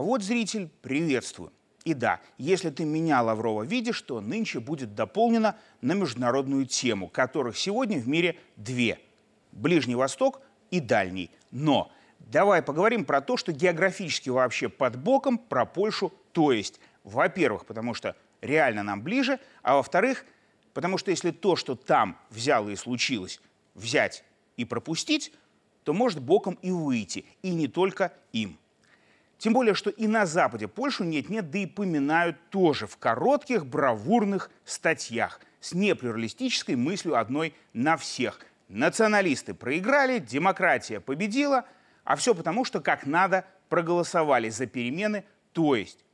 А вот, зритель, приветствую. И да, если ты меня, Лаврова, видишь, то нынче будет дополнено на международную тему, которых сегодня в мире две – Ближний Восток и Дальний. Но давай поговорим про то, что географически вообще под боком про Польшу, то есть, во-первых, потому что реально нам ближе, а во-вторых, потому что если то, что там взяло и случилось, взять и пропустить, то может боком и выйти, и не только им. Тем более, что и на Западе Польшу нет-нет, да и поминают тоже в коротких бравурных статьях с неплюралистической мыслью одной на всех. Националисты проиграли, демократия победила, а все потому, что как надо проголосовали за перемены, то есть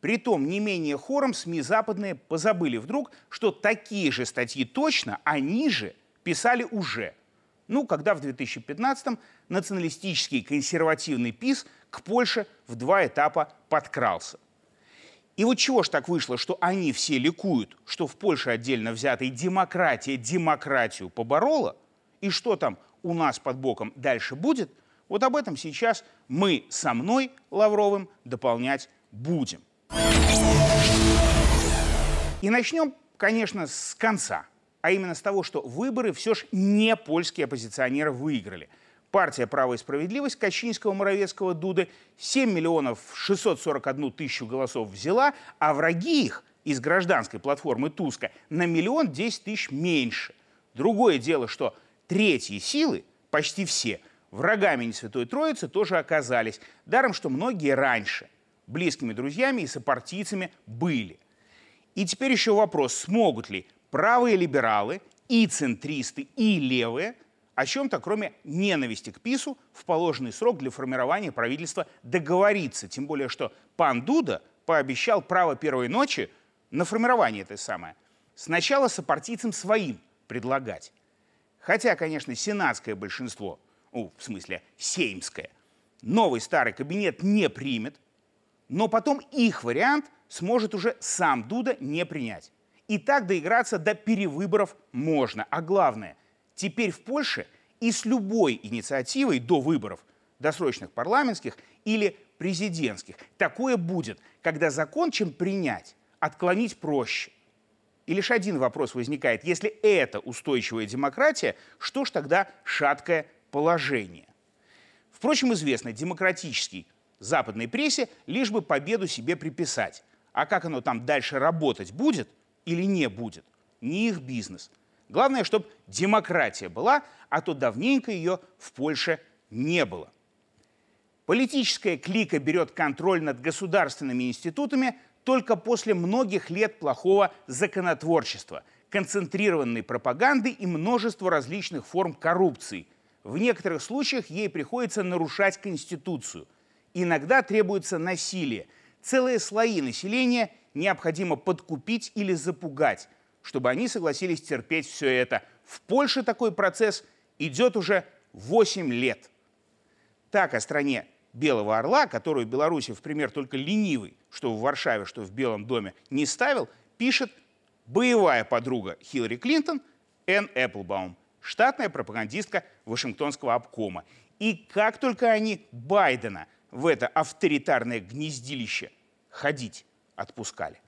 Притом не менее хором СМИ западные позабыли вдруг, что такие же статьи точно они же писали уже. Ну, когда в 2015-м националистический консервативный ПИС к Польше в два этапа подкрался. И вот чего ж так вышло, что они все ликуют, что в Польше отдельно взятой демократия демократию поборола, и что там у нас под боком дальше будет, вот об этом сейчас мы со мной, Лавровым, дополнять будем. И начнем, конечно, с конца, а именно с того, что выборы все же не польские оппозиционеры выиграли – Партия «Право и справедливость» Качинского, Моровецкого, Дуды 7 миллионов 641 тысячу голосов взяла, а враги их из гражданской платформы Туска на миллион 10 тысяч меньше. Другое дело, что третьи силы, почти все, врагами Святой Троицы тоже оказались. Даром, что многие раньше близкими друзьями и сопартийцами были. И теперь еще вопрос, смогут ли правые либералы и центристы, и левые – о чем-то, кроме ненависти к ПИСу, в положенный срок для формирования правительства договориться. Тем более, что пан Дуда пообещал право первой ночи на формирование этой самой. Сначала сопартийцам своим предлагать. Хотя, конечно, сенатское большинство, ну, в смысле, сеймское, новый старый кабинет не примет, но потом их вариант сможет уже сам Дуда не принять. И так доиграться до перевыборов можно. А главное – Теперь в Польше и с любой инициативой до выборов, досрочных парламентских или президентских, такое будет, когда закон, чем принять, отклонить проще. И лишь один вопрос возникает. Если это устойчивая демократия, что ж тогда шаткое положение? Впрочем, известно, демократический западной прессе лишь бы победу себе приписать. А как оно там дальше работать будет или не будет, не их бизнес – Главное, чтобы демократия была, а то давненько ее в Польше не было. Политическая клика берет контроль над государственными институтами только после многих лет плохого законотворчества, концентрированной пропаганды и множества различных форм коррупции. В некоторых случаях ей приходится нарушать Конституцию. Иногда требуется насилие. Целые слои населения необходимо подкупить или запугать – чтобы они согласились терпеть все это. В Польше такой процесс идет уже 8 лет. Так о стране Белого Орла, которую Беларуси в пример только ленивый, что в Варшаве, что в Белом доме, не ставил, пишет боевая подруга Хиллари Клинтон Энн Эпплбаум, штатная пропагандистка Вашингтонского обкома. И как только они Байдена в это авторитарное гнездилище ходить отпускали.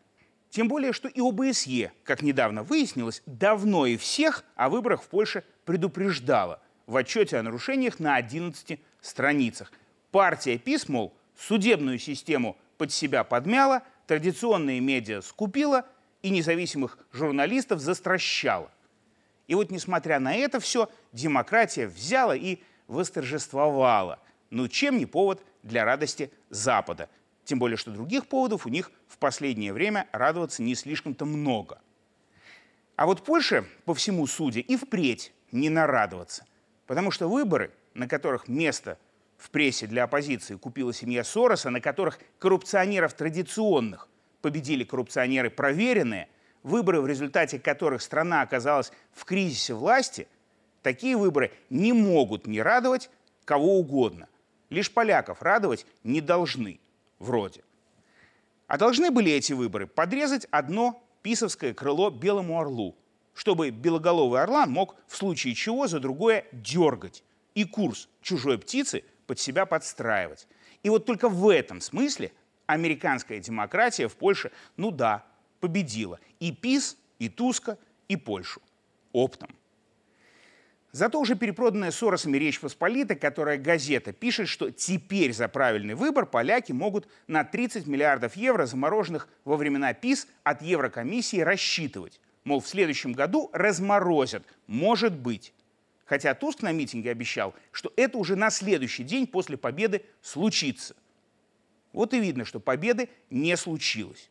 Тем более, что и ОБСЕ, как недавно выяснилось, давно и всех о выборах в Польше предупреждала в отчете о нарушениях на 11 страницах. Партия ПИС, мол, судебную систему под себя подмяла, традиционные медиа скупила и независимых журналистов застращала. И вот, несмотря на это все, демократия взяла и восторжествовала. Ну, чем не повод для радости Запада? Тем более, что других поводов у них в последнее время радоваться не слишком-то много. А вот Польша, по всему суде, и впредь не нарадоваться. Потому что выборы, на которых место в прессе для оппозиции купила семья Сороса, на которых коррупционеров традиционных победили коррупционеры проверенные, выборы, в результате которых страна оказалась в кризисе власти, такие выборы не могут не радовать кого угодно. Лишь поляков радовать не должны – вроде. А должны были эти выборы подрезать одно писовское крыло белому орлу, чтобы белоголовый орлан мог в случае чего за другое дергать и курс чужой птицы под себя подстраивать. И вот только в этом смысле американская демократия в Польше, ну да, победила и ПИС, и Туска, и Польшу оптом. Зато уже перепроданная Соросами Речь Посполита, которая газета, пишет, что теперь за правильный выбор поляки могут на 30 миллиардов евро, замороженных во времена ПИС, от Еврокомиссии рассчитывать. Мол, в следующем году разморозят. Может быть. Хотя Туск на митинге обещал, что это уже на следующий день после победы случится. Вот и видно, что победы не случилось.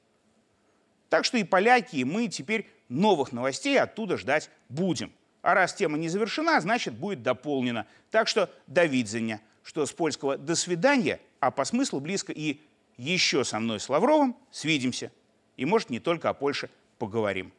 Так что и поляки, и мы теперь новых новостей оттуда ждать будем. А раз тема не завершена, значит, будет дополнена. Так что до видения, что с польского «до свидания», а по смыслу близко и «еще со мной с Лавровым свидимся». И, может, не только о Польше поговорим.